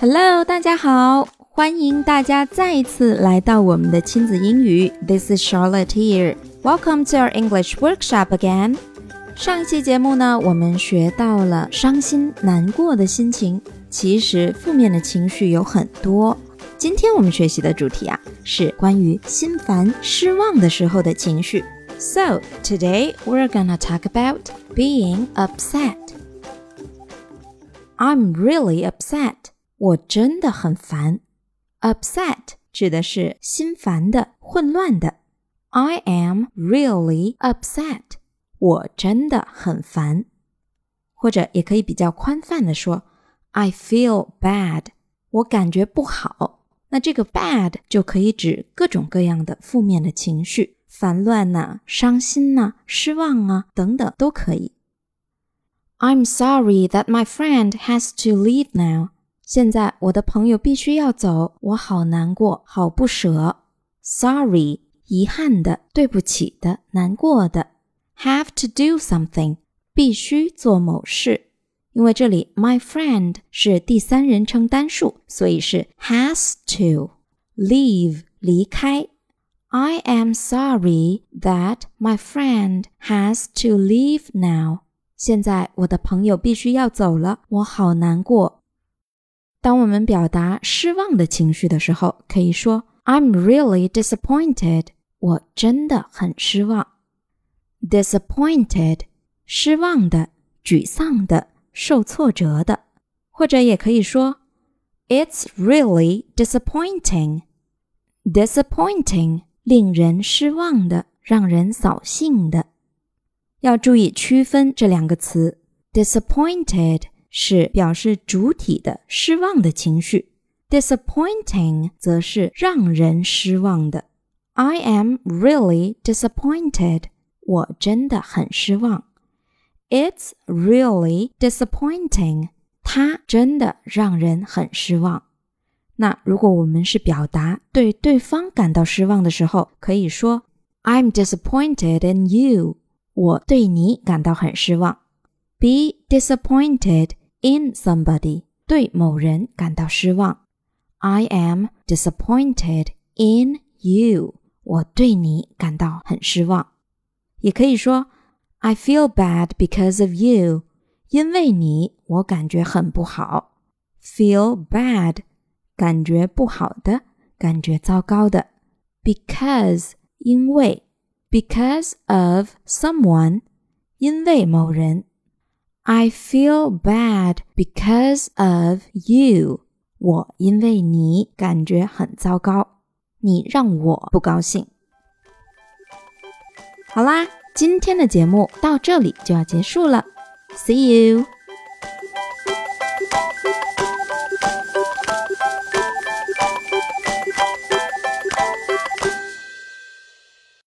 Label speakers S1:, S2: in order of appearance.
S1: Hello，大家好，欢迎大家再一次来到我们的亲子英语。This is Charlotte here. Welcome to our English workshop again. 上一期节目呢，我们学到了伤心、难过的心情。其实负面的情绪有很多。今天我们学习的主题啊，是关于心烦、失望的时候的情绪。So today we're gonna talk about being upset. I'm really upset. 我真的很烦。Upset 指的是心烦的、混乱的。I am really upset。我真的很烦。或者也可以比较宽泛的说，I feel bad。我感觉不好。那这个 bad 就可以指各种各样的负面的情绪，烦乱呐、伤心呐、失望啊等等都可以。I'm sorry that my friend has to leave now. 现在我的朋友必须要走，我好难过，好不舍。Sorry，遗憾的，对不起的，难过的。Have to do something，必须做某事。因为这里 my friend 是第三人称单数，所以是 has to leave 离开。I am sorry that my friend has to leave now。现在我的朋友必须要走了，我好难过。 当我们表达失望的情绪的时候，可以说 "I'm really disappointed." 我真的很失望。Disappointed，失望的、沮丧的、受挫折的，或者也可以说 "It's really disappointing." Disappointing，令人失望的、让人扫兴的。要注意区分这两个词，disappointed。 是表示主体的失望的情绪，disappointing 则是让人失望的。I am really disappointed。我真的很失望。It's really disappointing。它真的让人很失望。那如果我们是表达对对方感到失望的时候，可以说 I'm disappointed in you。我对你感到很失望。Be disappointed in somebody 对某人感到失望。I am disappointed in you。我对你感到很失望。也可以说，I feel bad because of you。因为你，我感觉很不好。Feel bad，感觉不好的，感觉糟糕的。Because，因为。Because of someone，因为某人。 I feel bad because of you。我因为你感觉很糟糕，你让我不高兴。好啦，今天的节目到这里就要结束了。See you。